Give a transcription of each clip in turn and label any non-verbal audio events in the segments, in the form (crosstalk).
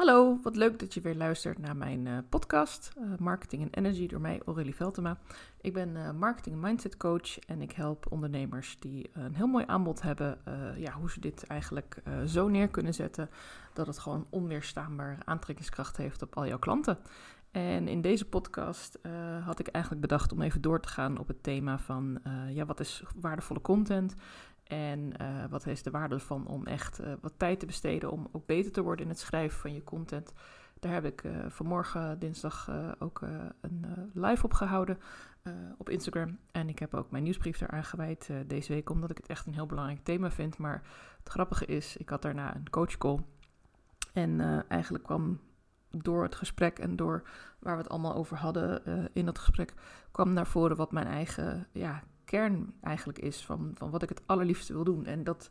Hallo, wat leuk dat je weer luistert naar mijn uh, podcast uh, Marketing en Energy door mij, Aurélie Veltema. Ik ben uh, marketing en mindset coach en ik help ondernemers die een heel mooi aanbod hebben, ja, hoe ze dit eigenlijk zo neer kunnen zetten dat het gewoon onweerstaanbaar aantrekkingskracht heeft op al jouw klanten. En in deze podcast had ik eigenlijk bedacht om even door te gaan op het thema van ja, wat is waardevolle content en uh, wat is de waarde ervan om echt uh, wat tijd te besteden om ook beter te worden in het schrijven van je content. Daar heb ik uh, vanmorgen dinsdag ook een live op gehouden op Instagram. En ik heb ook mijn nieuwsbrief eraan gewijd deze week, omdat ik het echt een heel belangrijk thema vind. Maar het grappige is, ik had daarna een coachcall. En eigenlijk kwam door het gesprek en door waar we het allemaal over hadden in dat gesprek, kwam naar voren wat mijn eigen ja, kern eigenlijk is van, van wat ik het allerliefste wil doen. En dat,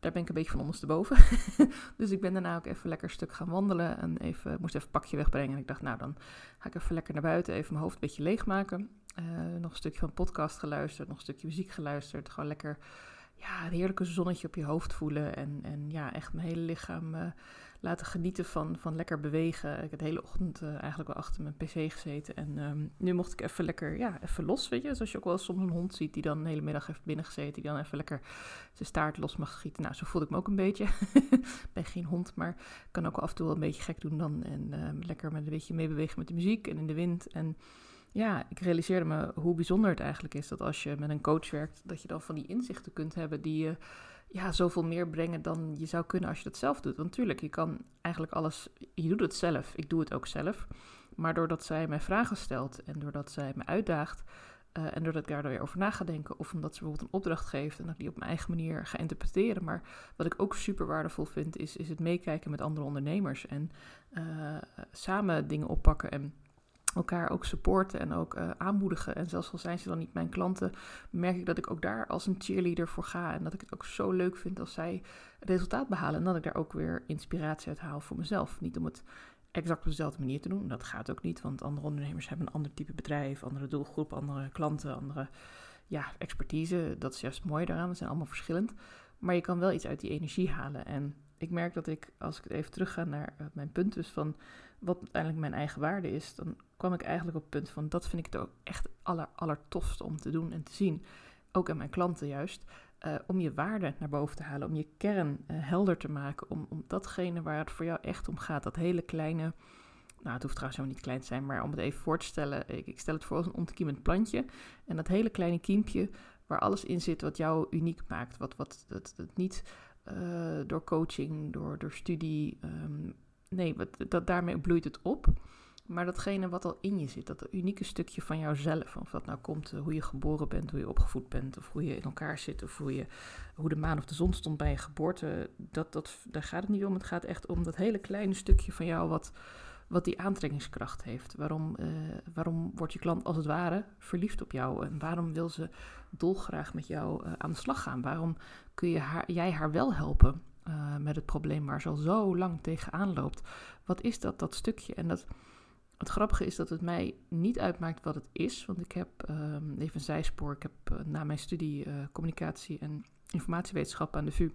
daar ben ik een beetje van ondersteboven. (laughs) dus ik ben daarna ook even lekker een stuk gaan wandelen en even, moest even een pakje wegbrengen. En ik dacht, nou dan ga ik even lekker naar buiten, even mijn hoofd een beetje leegmaken. Uh, nog een stukje van podcast geluisterd, nog een stukje muziek geluisterd. Gewoon lekker ja, een heerlijke zonnetje op je hoofd voelen. En, en ja, echt mijn hele lichaam uh, laten genieten van, van lekker bewegen. Ik heb de hele ochtend uh, eigenlijk wel achter mijn pc gezeten. En um, nu mocht ik even lekker, ja, even los, weet je. Zoals je ook wel soms een hond ziet die dan de hele middag heeft binnengezeten. Die dan even lekker zijn staart los mag schieten. Nou, zo voelde ik me ook een beetje. ik (laughs) ben geen hond, maar kan ook af en toe wel een beetje gek doen dan. En uh, lekker met een beetje meebewegen met de muziek en in de wind. En ja, ik realiseerde me hoe bijzonder het eigenlijk is dat als je met een coach werkt, dat je dan van die inzichten kunt hebben die je ja, zoveel meer brengen dan je zou kunnen als je dat zelf doet. Want natuurlijk, je kan eigenlijk alles, je doet het zelf, ik doe het ook zelf. Maar doordat zij mij vragen stelt en doordat zij me uitdaagt uh, en doordat ik daar weer over na ga denken, of omdat ze bijvoorbeeld een opdracht geeft en dat ik die op mijn eigen manier ga interpreteren. Maar wat ik ook super waardevol vind, is, is het meekijken met andere ondernemers en uh, samen dingen oppakken en elkaar ook supporten en ook uh, aanmoedigen. En zelfs al zijn ze dan niet mijn klanten, merk ik dat ik ook daar als een cheerleader voor ga. En dat ik het ook zo leuk vind als zij resultaat behalen. En dat ik daar ook weer inspiratie uit haal voor mezelf. Niet om het exact op dezelfde manier te doen. Dat gaat ook niet, want andere ondernemers hebben een ander type bedrijf, andere doelgroep, andere klanten, andere ja, expertise. Dat is juist mooi daaraan. We zijn allemaal verschillend. Maar je kan wel iets uit die energie halen. En ik merk dat ik, als ik het even terug ga naar uh, mijn punt dus van wat uiteindelijk mijn eigen waarde is, dan kwam ik eigenlijk op het punt van dat vind ik het ook echt aller, allertofste om te doen en te zien. Ook aan mijn klanten juist. Uh, om je waarde naar boven te halen, om je kern uh, helder te maken, om, om datgene waar het voor jou echt om gaat, dat hele kleine, nou het hoeft trouwens helemaal niet klein te zijn, maar om het even voor te stellen, ik, stel het voor als een ontkiemend plantje en dat hele kleine kiempje waar alles in zit wat jou uniek maakt, wat, wat dat, dat niet uh, door coaching, door, door studie, um, nee, dat, daarmee bloeit het op. Maar datgene wat al in je zit, dat unieke stukje van jouzelf, of dat nou komt uh, hoe je geboren bent, hoe je opgevoed bent, of hoe je in elkaar zit, of hoe, je, hoe de maan of de zon stond bij je geboorte, dat, dat, daar gaat het niet om. Het gaat echt om dat hele kleine stukje van jou wat, wat die aantrekkingskracht heeft. Waarom, uh, waarom wordt je klant als het ware verliefd op jou? En waarom wil ze dolgraag met jou uh, aan de slag gaan? Waarom kun je haar, jij haar wel helpen uh, met het probleem waar ze al zo lang tegenaan loopt? Wat is dat, dat stukje? En dat, het grappige is dat het mij niet uitmaakt wat het is. Want ik heb um, even een zijspoor. Ik heb na mijn studie communicatie en informatiewetenschap aan de VU...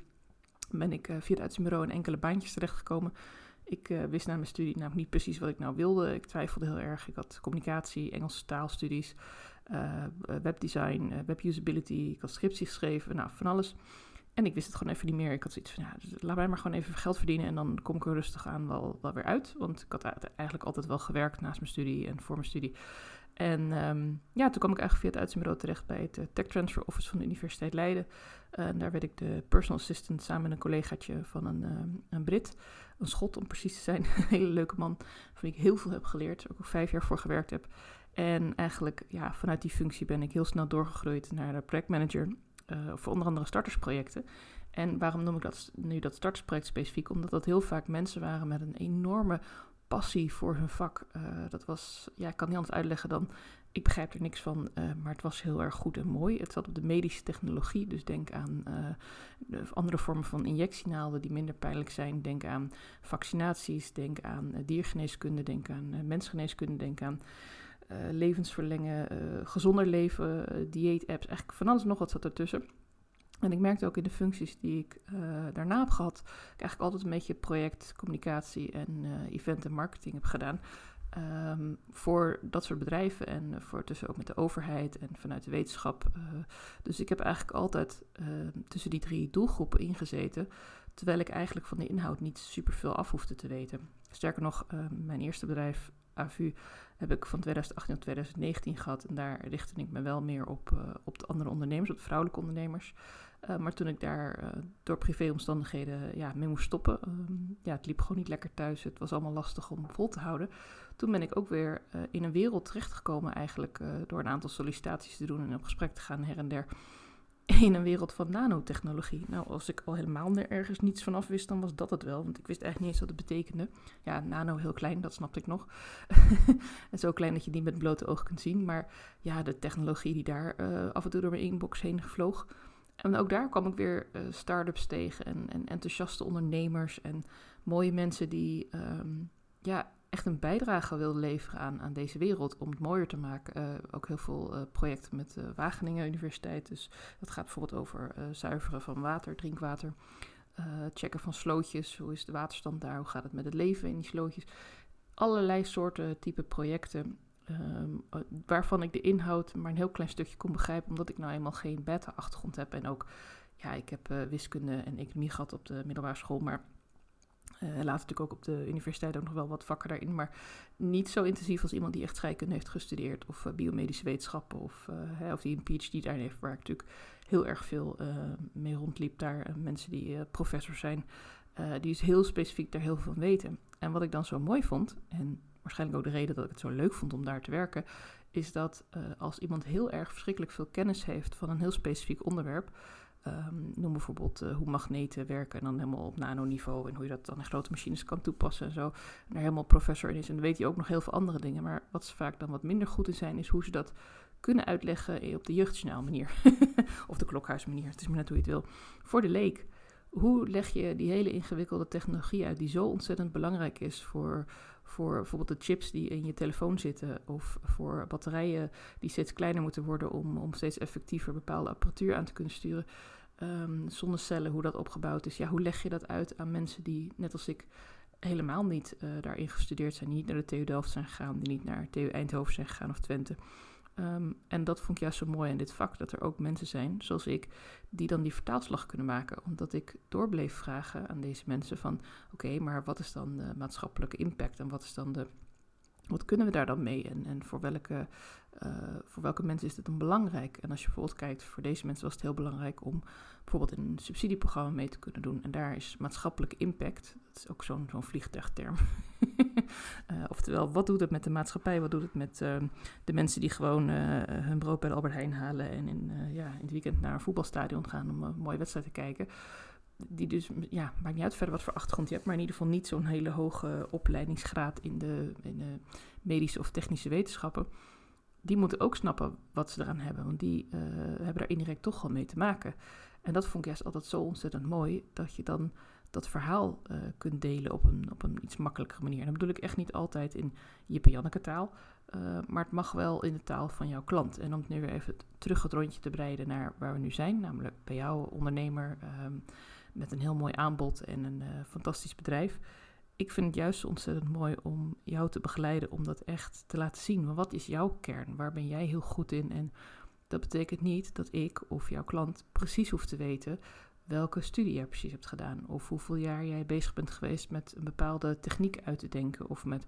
ben ik via het uitzendbureau in enkele baantjes terechtgekomen... Ik wist na mijn studie namelijk niet precies wat ik nou wilde. Ik twijfelde heel erg. Ik had communicatie, Engelse taalstudies, webdesign, webusability. Ik had scriptie geschreven, nou, van alles. En ik wist het gewoon even niet meer. Ik had zoiets van, ja, dus laat mij maar gewoon even geld verdienen en dan kom ik er rustig aan wel, wel weer uit. Want ik had eigenlijk altijd wel gewerkt naast mijn studie en voor mijn studie. En um, ja, toen kwam ik eigenlijk via het uitzendbureau terecht bij het Tech Transfer Office van de Universiteit Leiden. en daar werd ik de personal assistant samen met een collegaatje van een, um, een Brit een schot om precies te zijn. (laughs) een hele leuke man, van ik heel veel heb geleerd. Ook al vijf jaar voor gewerkt heb. En eigenlijk, ja, vanuit die functie ben ik heel snel doorgegroeid naar projectmanager. Uh, voor onder andere startersprojecten. En waarom noem ik dat nu dat startersproject specifiek? Omdat dat heel vaak mensen waren met een enorme passie voor hun vak. Uh, dat was, ja, ik kan niet anders uitleggen dan ik begrijp er niks van, uh, maar het was heel erg goed en mooi. Het zat op de medische technologie, dus denk aan andere vormen van injectienaalden die minder pijnlijk zijn. Denk aan vaccinaties, denk aan diergeneeskunde, denk aan mensgeneeskunde, denk aan levensverlengen, gezonder leven, dieet-apps. Eigenlijk van alles nog wat zat ertussen. En ik merkte ook in de functies die ik daarna heb gehad, ik eigenlijk altijd een beetje project, communicatie en event en marketing heb gedaan. Um, voor dat soort bedrijven en voor tussen ook met de overheid en vanuit de wetenschap. Dus ik heb eigenlijk altijd tussen die drie doelgroepen ingezeten, terwijl ik eigenlijk van de inhoud niet super veel af hoefde te weten. Sterker nog, mijn eerste bedrijf, AVU, heb ik van 2018 tot 2019 gehad. En daar richtte ik me wel meer op, op de andere ondernemers, op de vrouwelijke ondernemers. Uh, maar toen ik daar uh, door privéomstandigheden ja, mee moest stoppen, um, ja, het liep gewoon niet lekker thuis. Het was allemaal lastig om vol te houden. Toen ben ik ook weer in een wereld terechtgekomen eigenlijk door een aantal sollicitaties te doen en op gesprek te gaan her en der. In een wereld van nanotechnologie. Nou, als ik al helemaal ergens niets van af wist, dan was dat het wel. Want ik wist eigenlijk niet eens wat het betekende. Ja, nano heel klein, dat snapte ik nog. (laughs) en zo klein dat je niet met blote ogen kunt zien. Maar ja, de technologie die daar af en toe door mijn inbox heen vloog en ook daar kwam ik weer uh, start-ups tegen en, en, enthousiaste ondernemers en mooie mensen die um, ja, echt een bijdrage wilden leveren aan, aan deze wereld om het mooier te maken. Uh, ook heel veel uh, projecten met de Wageningen Universiteit. Dus dat gaat bijvoorbeeld over zuiveren van water, drinkwater. checken van slootjes, hoe is de waterstand daar, hoe gaat het met het leven in die slootjes. Allerlei soorten type projecten Um, waarvan ik de inhoud maar een heel klein stukje kon begrijpen, omdat ik nou eenmaal geen beta-achtergrond heb. En ook, ja, ik heb wiskunde en economie gehad op de middelbare school, maar uh, natuurlijk ook op de universiteit ook nog wel wat vakken daarin. Maar niet zo intensief als iemand die echt scheikunde heeft gestudeerd, of uh, biomedische wetenschappen, of, hè, of die een PhD daar heeft, waar ik natuurlijk heel erg veel mee rondliep. Daar mensen die professor zijn, die dus heel specifiek daar heel veel van weten. En wat ik dan zo mooi vond, en waarschijnlijk ook de reden dat ik het zo leuk vond om daar te werken, is dat uh, als iemand heel erg verschrikkelijk veel kennis heeft van een heel specifiek onderwerp, um, noem bijvoorbeeld uh, hoe magneten werken en dan helemaal op nanoniveau en hoe je dat dan in grote machines kan toepassen en zo, en daar helemaal professor in is. En dan weet hij ook nog heel veel andere dingen, maar wat ze vaak dan wat minder goed in zijn, is hoe ze dat kunnen uitleggen op de jeugdjournaal manier. (laughs) of de klokhuismanier, het is maar net hoe je het wil. Voor de leek. Hoe leg je die hele ingewikkelde technologie uit die zo ontzettend belangrijk is voor voor bijvoorbeeld de chips die in je telefoon zitten of voor batterijen die steeds kleiner moeten worden om, om steeds effectiever bepaalde apparatuur aan te kunnen sturen. Um, zonnecellen, hoe dat opgebouwd is. Ja, hoe leg je dat uit aan mensen die, net als ik, helemaal niet uh, daarin gestudeerd zijn, die niet naar de TU Delft zijn gegaan, die niet naar TU Eindhoven zijn gegaan of Twente. Um, en dat vond ik juist zo mooi in dit vak, dat er ook mensen zijn, zoals ik, die dan die vertaalslag kunnen maken. Omdat ik doorbleef vragen aan deze mensen van, oké, maar wat is dan de maatschappelijke impact en wat is dan de, wat kunnen we daar dan mee en, en voor, welke, uh, voor welke mensen is dit dan belangrijk? En als je bijvoorbeeld kijkt, voor deze mensen was het heel belangrijk om bijvoorbeeld in een subsidieprogramma mee te kunnen doen. En daar is maatschappelijke impact, dat is ook zo'n vliegtuigterm. uh, (laughs) oftewel, wat doet het met de maatschappij? Wat doet het met uh, de mensen die gewoon uh, hun brood bij de Albert Heijn halen en in, ja, in het weekend naar een voetbalstadion gaan om een mooie wedstrijd te kijken? Die dus, ja, maakt niet uit verder wat voor achtergrond je hebt, maar in ieder geval niet zo'n hele hoge opleidingsgraad in de, in medische of technische wetenschappen die moeten ook snappen wat ze eraan hebben. Want die uh, hebben daar indirect toch al mee te maken. En dat vond ik juist altijd zo ontzettend mooi. Dat je dan dat verhaal uh, kunt delen op een, op een iets makkelijkere manier. En dat bedoel ik echt niet altijd in Janneke taal. Uh, maar het mag wel in de taal van jouw klant. En om het nu weer even terug het rondje te breiden naar waar we nu zijn. Namelijk bij jou, ondernemer, um, met een heel mooi aanbod en een uh, fantastisch bedrijf ik vind het juist ontzettend mooi om jou te begeleiden, om dat echt te laten zien. Maar wat is jouw kern? Waar ben jij heel goed in? En dat betekent niet dat ik of jouw klant precies hoeft te weten welke studie jij precies hebt gedaan. Of hoeveel jaar jij bezig bent geweest met een bepaalde techniek uit te denken. Of met.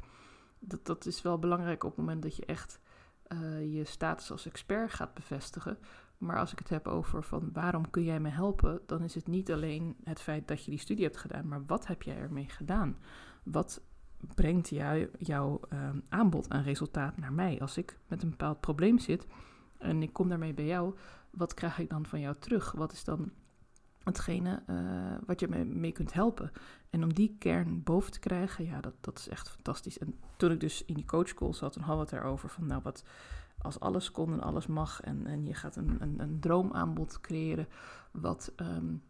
Dat, dat is wel belangrijk op het moment dat je echt uh, je status als expert gaat bevestigen. Maar als ik het heb over van waarom kun jij me helpen, dan is het niet alleen het feit dat je die studie hebt gedaan, maar wat heb jij ermee gedaan? Wat brengt jou, jouw uh, aanbod aan resultaat naar mij? Als ik met een bepaald probleem zit en ik kom daarmee bij jou, wat krijg ik dan van jou terug? Wat is dan hetgene uh, wat je me mee kunt helpen? En om die kern boven te krijgen, ja, dat, dat is echt fantastisch. En toen ik dus in die coachcall zat, dan hadden we het erover van, nou, wat als alles kon en alles mag en, en je gaat een, een, een droomaanbod creëren wat, um,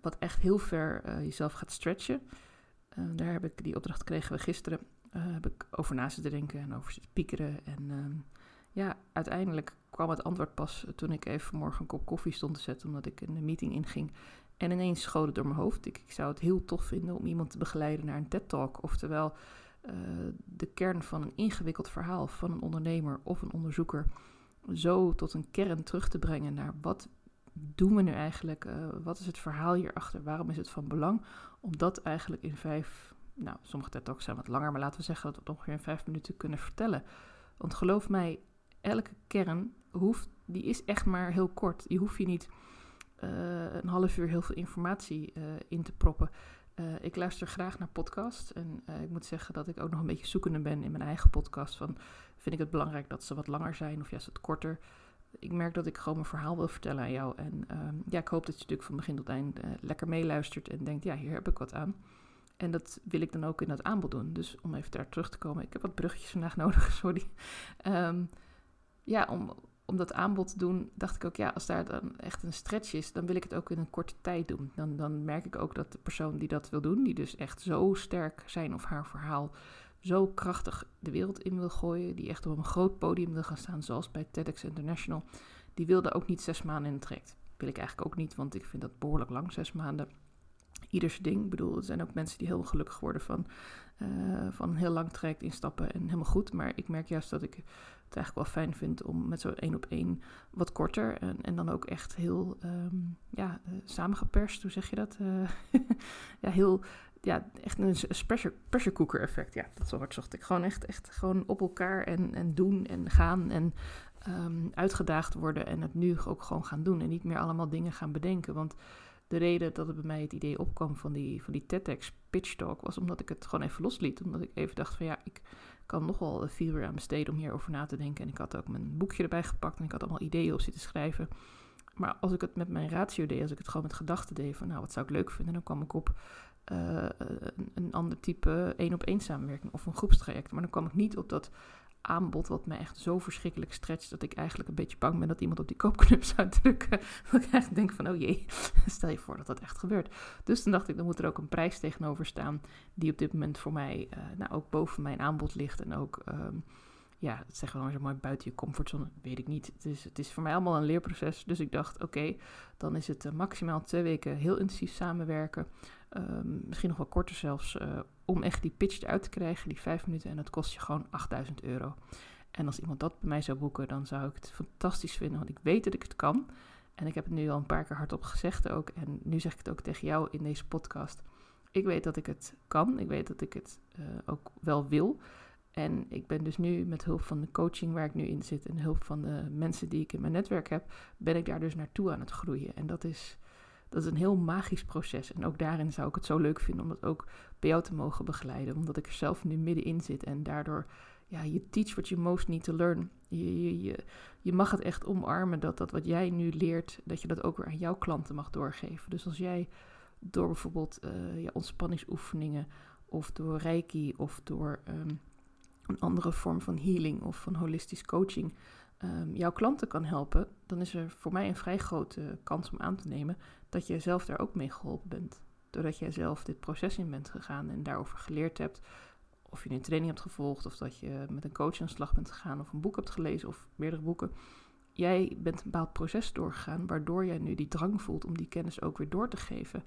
wat echt heel ver uh, jezelf gaat stretchen. Uh, daar heb ik die opdracht kregen we gisteren. Uh, heb ik over na zitten denken en over zitten piekeren. En um, ja, uiteindelijk kwam het antwoord pas toen ik even morgen een kop koffie stond te zetten, omdat ik een meeting inging. En ineens schoot het door mijn hoofd. Ik, ik zou het heel tof vinden om iemand te begeleiden naar een TED-talk. Oftewel uh, de kern van een ingewikkeld verhaal van een ondernemer of een onderzoeker zo tot een kern terug te brengen naar wat doen we nu eigenlijk? Uh, wat is het verhaal hierachter? Waarom is het van belang om dat eigenlijk in vijf, nou sommige TED-talks zijn wat langer, maar laten we zeggen dat we het ongeveer in vijf minuten kunnen vertellen. Want geloof mij, elke kern hoeft, die is echt maar heel kort. Die hoef je niet uh, een half uur heel veel informatie in te proppen. Uh, ik luister graag naar podcasts. En ik moet zeggen dat ik ook nog een beetje zoekende ben in mijn eigen podcast. Van, vind ik het belangrijk dat ze wat langer zijn of juist wat korter? Ik merk dat ik gewoon mijn verhaal wil vertellen aan jou. En ehm, ja, ik hoop dat je natuurlijk van begin tot eind lekker meeluistert en denkt, ja, hier heb ik wat aan. En dat wil ik dan ook in dat aanbod doen. Dus om even daar terug te komen. Ik heb wat bruggetjes vandaag (laughs) nodig, sorry. Um, ja, om, om dat aanbod te doen, dacht ik ook, ja, als daar dan echt een stretch is, dan wil ik het ook in een korte tijd doen. Dan, dan merk ik ook dat de persoon die dat wil doen, die dus echt zo sterk zijn of haar verhaal zo krachtig de wereld in wil gooien, die echt op een groot podium wil gaan staan, zoals bij TEDx International, die wilde ook niet zes maanden in het traject. Wil ik eigenlijk ook niet, want ik vind dat behoorlijk lang, zes maanden. Ieders ding. Ik bedoel, er zijn ook mensen die heel gelukkig worden van, uh, van een heel lang traject instappen en helemaal goed. Maar ik merk juist dat ik het eigenlijk wel fijn vind om met zo'n één op één wat korter en, en dan ook echt heel um, ja, uh, samengeperst, hoe zeg je dat? Uh, (laughs) ja, heel, ja, echt een pressure, pressure cooker effect. Ja, dat soort zocht ik. Gewoon echt, echt gewoon op elkaar en, en doen en gaan en um, uitgedaagd worden en het nu ook gewoon gaan doen en niet meer allemaal dingen gaan bedenken. Want de reden dat het bij mij het idee opkwam van die, van die TEDx pitch talk was omdat ik het gewoon even losliet. Omdat ik even dacht van ja, ik kan nog wel vier uur aan besteden om hierover na te denken. En ik had ook mijn boekje erbij gepakt en ik had allemaal ideeën op zitten schrijven. Maar als ik het met mijn ratio deed, als ik het gewoon met gedachten deed van nou, wat zou ik leuk vinden, dan kwam ik op uh, een, een, ander type één op één samenwerking of een groepstraject. Maar dan kwam ik niet op dat aanbod wat me echt zo verschrikkelijk stretcht dat ik eigenlijk een beetje bang ben dat iemand op die koopknop (laughs) zou drukken. Dat ik eigenlijk denk van, oh jee, (laughs) stel je voor dat dat echt gebeurt. Dus dan dacht ik, dan moet er ook een prijs tegenover staan die op dit moment voor mij uh, nou, ook boven mijn aanbod ligt en ook... Um, ja, dat zeggen we dan zo mooi buiten je comfortzone, weet ik niet. Het is, het is voor mij allemaal een leerproces. Dus ik dacht, oké, dan is het uh, maximaal twee weken heel intensief samenwerken. Um, misschien nog wel korter zelfs, uh, om echt die pitch eruit te krijgen, die vijf minuten. En dat kost je gewoon 8000 euro. En als iemand dat bij mij zou boeken, dan zou ik het fantastisch vinden, want ik weet dat ik het kan. En ik heb het nu al een paar keer hardop gezegd ook. En nu zeg ik het ook tegen jou in deze podcast. Ik weet dat ik het kan. Ik weet dat ik het uh, ook wel wil. En ik ben dus nu met hulp van de coaching waar ik nu in zit en hulp van de mensen die ik in mijn netwerk heb, ben ik daar dus naartoe aan het groeien. En dat is, dat is een heel magisch proces. En ook daarin zou ik het zo leuk vinden om dat ook bij jou te mogen begeleiden. Omdat ik er zelf nu middenin zit en daardoor, ja, je teach what you most need to learn. Je, je, je, je mag het echt omarmen dat dat wat jij nu leert, dat je dat ook weer aan jouw klanten mag doorgeven. Dus als jij door bijvoorbeeld uh, ja, ontspanningsoefeningen of door reiki of door um, een andere vorm van healing of van holistisch coaching um, jouw klanten kan helpen, dan is er voor mij een vrij grote kans om aan te nemen dat je zelf daar ook mee geholpen bent. Doordat jij zelf dit proces in bent gegaan en daarover geleerd hebt. Of je een training hebt gevolgd, of dat je met een coach aan de slag bent gegaan, of een boek hebt gelezen, of meerdere boeken. Jij bent een bepaald proces doorgegaan, waardoor jij nu die drang voelt om die kennis ook weer door te geven.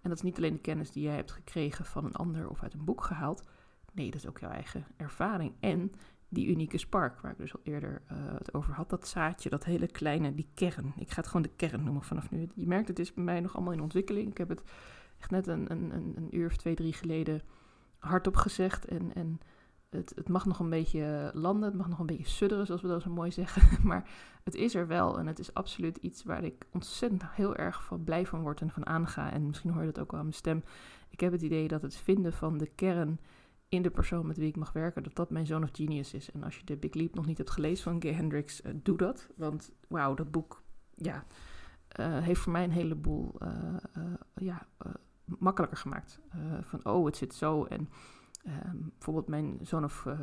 En dat is niet alleen de kennis die jij hebt gekregen van een ander of uit een boek gehaald. Nee, dat is ook jouw eigen ervaring. En die unieke spark, waar ik dus al eerder uh, het over had. Dat zaadje, dat hele kleine, die kern. Ik ga het gewoon de kern noemen vanaf nu. Je merkt, het is bij mij nog allemaal in ontwikkeling. Ik heb het echt net een, een, een uur of twee, drie geleden hardop gezegd. En, en het, het mag nog een beetje landen, het mag nog een beetje sudderen, zoals we dat zo mooi zeggen. (laughs) Maar het is er wel en het is absoluut iets waar ik ontzettend heel erg van blij van word en van aanga. En misschien hoor je dat ook wel aan mijn stem. Ik heb het idee dat het vinden van de kern in de persoon met wie ik mag werken, dat dat mijn Zone of Genius is. En als je de Big Leap nog niet hebt gelezen van Gay Hendricks, uh, doe dat. Want wauw, dat boek ja, uh, heeft voor mij een heleboel uh, ja, makkelijker gemaakt. van oh, het zit zo en Um, bijvoorbeeld mijn zone of uh,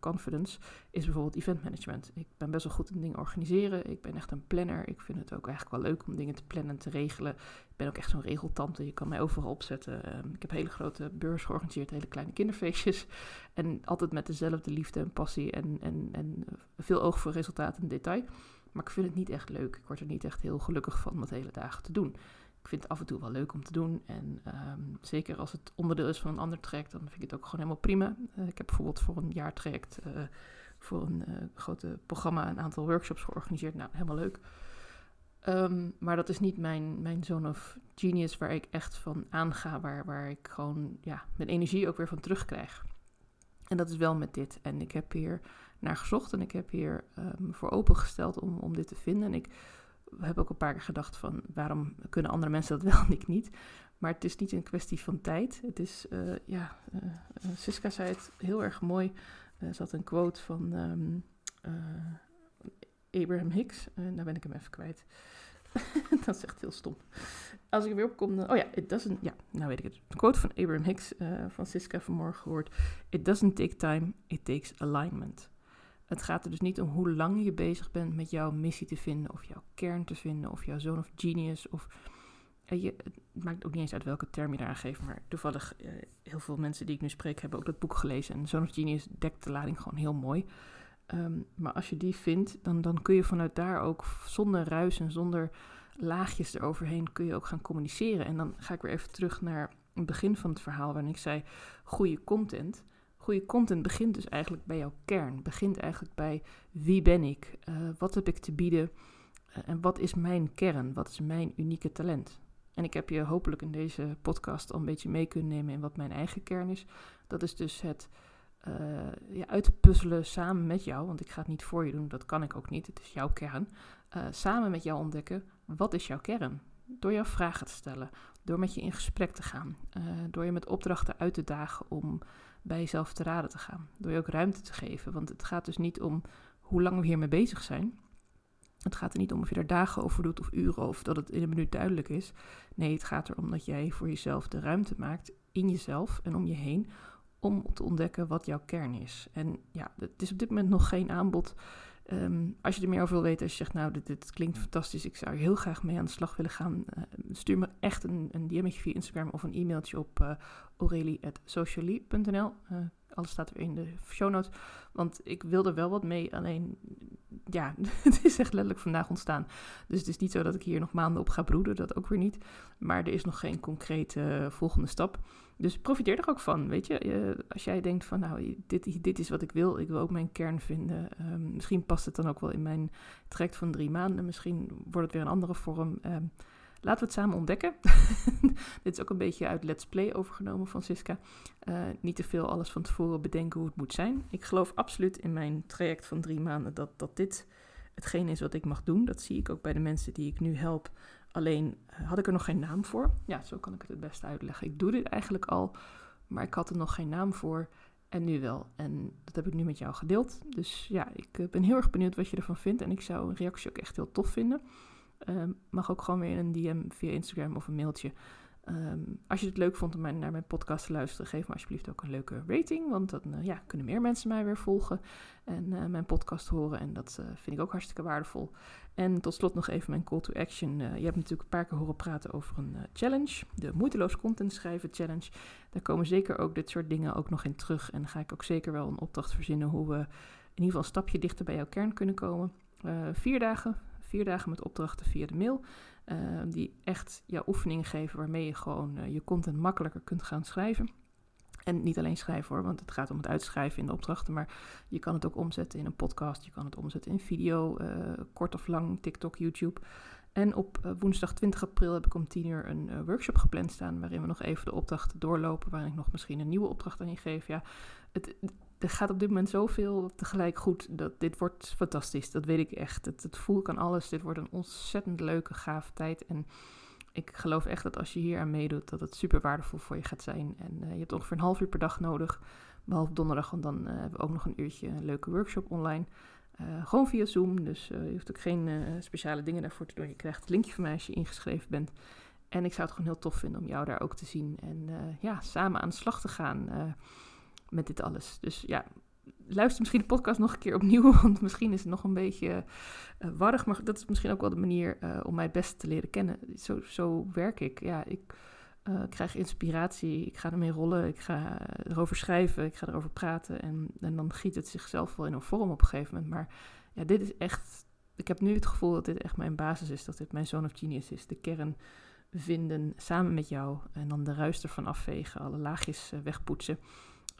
confidence is bijvoorbeeld event management. Ik ben best wel goed in dingen organiseren. Ik ben echt een planner. Ik vind het ook eigenlijk wel leuk om dingen te plannen en te regelen. Ik ben ook echt zo'n regeltante. Je kan mij overal opzetten. Um, ik heb hele grote beurs georganiseerd, hele kleine kinderfeestjes. (laughs) En altijd met dezelfde liefde en passie en, en, en veel oog voor resultaat en detail. Maar ik vind het niet echt leuk. Ik word er niet echt heel gelukkig van om dat hele dagen te doen. Ik vind het af en toe wel leuk om te doen. En ehm, zeker als het onderdeel is van een ander traject, dan vind ik het ook gewoon helemaal prima. Eh, ik heb bijvoorbeeld voor een jaartraject, uh, voor een uh, grote programma, een aantal workshops georganiseerd. Nou, helemaal leuk. Ehm, maar dat is niet mijn, mijn zone of genius waar ik echt van aanga, waar, waar ik gewoon ja, mijn energie ook weer van terugkrijg. En dat is wel met dit. En ik heb hier naar gezocht en ik heb hier um, voor opengesteld om, om dit te vinden. En ik heb ook een paar keer gedacht van waarom kunnen andere mensen dat (laughs) wel en ik niet. Maar het is niet een kwestie van tijd. Het is, uh, ja, uh, Siska zei het heel erg mooi. Er zat een quote van um, Abraham Hicks. En daar ben ik hem even kwijt. (laughs) dat is echt heel stom. Als ik er weer op kom, dan... Oh ja, it doesn't... Ja, nou weet ik het. De quote van Abraham Hicks uh, van Siska vanmorgen gehoord. It doesn't take time, it takes alignment. Het gaat er dus niet om hoe lang je bezig bent met jouw missie te vinden, of jouw kern te vinden, of jouw zone of genius. Of, je, het maakt ook niet eens uit welke term je daar aan geeft, maar toevallig uh, heel veel mensen die ik nu spreek hebben ook dat boek gelezen. En Zone of Genius dekt de lading gewoon heel mooi. Um, maar als je die vindt, dan, dan kun je vanuit daar ook zonder ruis en zonder laagjes eroverheen, kun je ook gaan communiceren. En dan ga ik weer even terug naar het begin van het verhaal, waarin ik zei, goede content. Goede content begint dus eigenlijk bij jouw kern. Begint eigenlijk bij wie ben ik? Uh, wat heb ik te bieden? Uh, en wat is mijn kern? Wat is mijn unieke talent? En ik heb je hopelijk in deze podcast al een beetje mee kunnen nemen in wat mijn eigen kern is. Dat is dus het uh, ja, uitpuzzelen samen met jou, want ik ga het niet voor je doen, dat kan ik ook niet, het is jouw kern. Samen met jou ontdekken, wat is jouw kern? Door jouw vragen te stellen, door met je in gesprek te gaan, door je met opdrachten uit te dagen om bij jezelf te raden te gaan, door je ook ruimte te geven. Want het gaat dus niet om hoe lang we hiermee bezig zijn. Het gaat er niet om of je er dagen over doet of uren of dat het in een minuut duidelijk is. Nee, het gaat erom dat jij voor jezelf de ruimte maakt in jezelf en om je heen om te ontdekken wat jouw kern is. En ja, het is op dit moment nog geen aanbod. Um, als je er meer over wil weten, als je zegt, nou, dit, dit klinkt fantastisch, ik zou er heel graag mee aan de slag willen gaan, uh, stuur me echt een, een DM'tje via Instagram of een e-mailtje op uh, aurelie.socialie.nl. Uh, alles staat weer in de show notes. Want ik wil er wel wat mee, alleen ja, (laughs) het is echt letterlijk vandaag ontstaan. Dus het is niet zo dat ik hier nog maanden op ga broeden, dat ook weer niet. Maar er is nog geen concrete volgende stap. Dus profiteer er ook van, weet je. als jij denkt van, nou, dit, dit is wat ik wil, ik wil ook mijn kern vinden. Um, misschien past het dan ook wel in mijn traject van drie maanden. Misschien wordt het weer een andere vorm. Um, laten we het samen ontdekken. (laughs) dit is ook een beetje uit Let's Play overgenomen van Siska. Uh, niet te veel alles van tevoren bedenken hoe het moet zijn. Ik geloof absoluut in mijn traject van drie maanden dat, dat dit hetgeen is wat ik mag doen. Dat zie ik ook bij de mensen die ik nu help. Alleen uh, had ik er nog geen naam voor. Ja, zo kan ik het het beste uitleggen. Ik doe dit eigenlijk al, maar ik had er nog geen naam voor. En nu wel. En dat heb ik nu met jou gedeeld. Dus ja, ik uh, ben heel erg benieuwd wat je ervan vindt. En ik zou een reactie ook echt heel tof vinden. Uh, mag ook gewoon weer een DM via Instagram of een mailtje. Um, als je het leuk vond om naar mijn podcast te luisteren, geef me alsjeblieft ook een leuke rating. Want dan uh, ja, kunnen meer mensen mij weer volgen en uh, mijn podcast horen. En dat uh, vind ik ook hartstikke waardevol. En tot slot nog even mijn call to action. je hebt natuurlijk een paar keer horen praten over een challenge. De moeiteloos content schrijven challenge. Daar komen zeker ook dit soort dingen ook nog in terug. En dan ga ik ook zeker wel een opdracht verzinnen hoe we in ieder geval een stapje dichter bij jouw kern kunnen komen. vier dagen, vier dagen met opdrachten via de mail. Uh, die echt jouw oefeningen geven waarmee je gewoon uh, je content makkelijker kunt gaan schrijven. En niet alleen schrijven hoor, want het gaat om het uitschrijven in de opdrachten. Maar je kan het ook omzetten in een podcast. Je kan het omzetten in video, uh, kort of lang, TikTok, YouTube. En op woensdag 20 april heb ik om 10 uur een workshop gepland staan. Waarin we nog even de opdrachten doorlopen. Waarin ik nog misschien een nieuwe opdracht aan je geef. Ja, het, er gaat op dit moment zoveel tegelijk goed. Dat dit wordt fantastisch. Dat weet ik echt. Het, het voel ik aan alles. Dit wordt een ontzettend leuke, gave tijd. En ik geloof echt dat als je hier aan meedoet, dat het super waardevol voor je gaat zijn. En uh, je hebt ongeveer een half uur per dag nodig. Behalve donderdag, want dan uh, hebben we ook nog een uurtje een leuke workshop online. Uh, gewoon via Zoom, dus je hoeft ook geen speciale dingen daarvoor te doen. Je krijgt het linkje van mij als je ingeschreven bent. En ik zou het gewoon heel tof vinden om jou daar ook te zien. En ja, samen aan de slag te gaan met dit alles. Dus ja, luister misschien de podcast nog een keer opnieuw, (laughs) want misschien is het nog een beetje uh, warrig. Maar dat is misschien ook wel de manier uh, om mij het beste te leren kennen. Zo, zo werk ik. Ja, ik uh, krijg inspiratie, ik ga ermee rollen, ik ga erover schrijven, ik ga erover praten. En, en dan giet het zichzelf wel in een vorm op een gegeven moment. Maar ja, dit is echt ik heb nu het gevoel dat dit echt mijn basis is, dat dit mijn zone of genius is. De kern vinden samen met jou en dan de ruis ervan afvegen, alle laagjes wegpoetsen.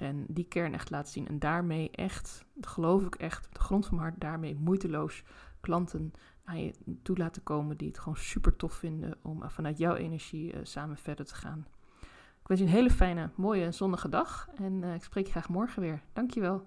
En die kern echt laten zien. En daarmee echt, geloof ik echt, op de grond van mijn hart, daarmee moeiteloos klanten aan je toe laten komen die het gewoon super tof vinden om vanuit jouw energie samen verder te gaan. Ik wens je een hele fijne, mooie, zonnige dag en ik spreek je graag morgen weer. Dankjewel.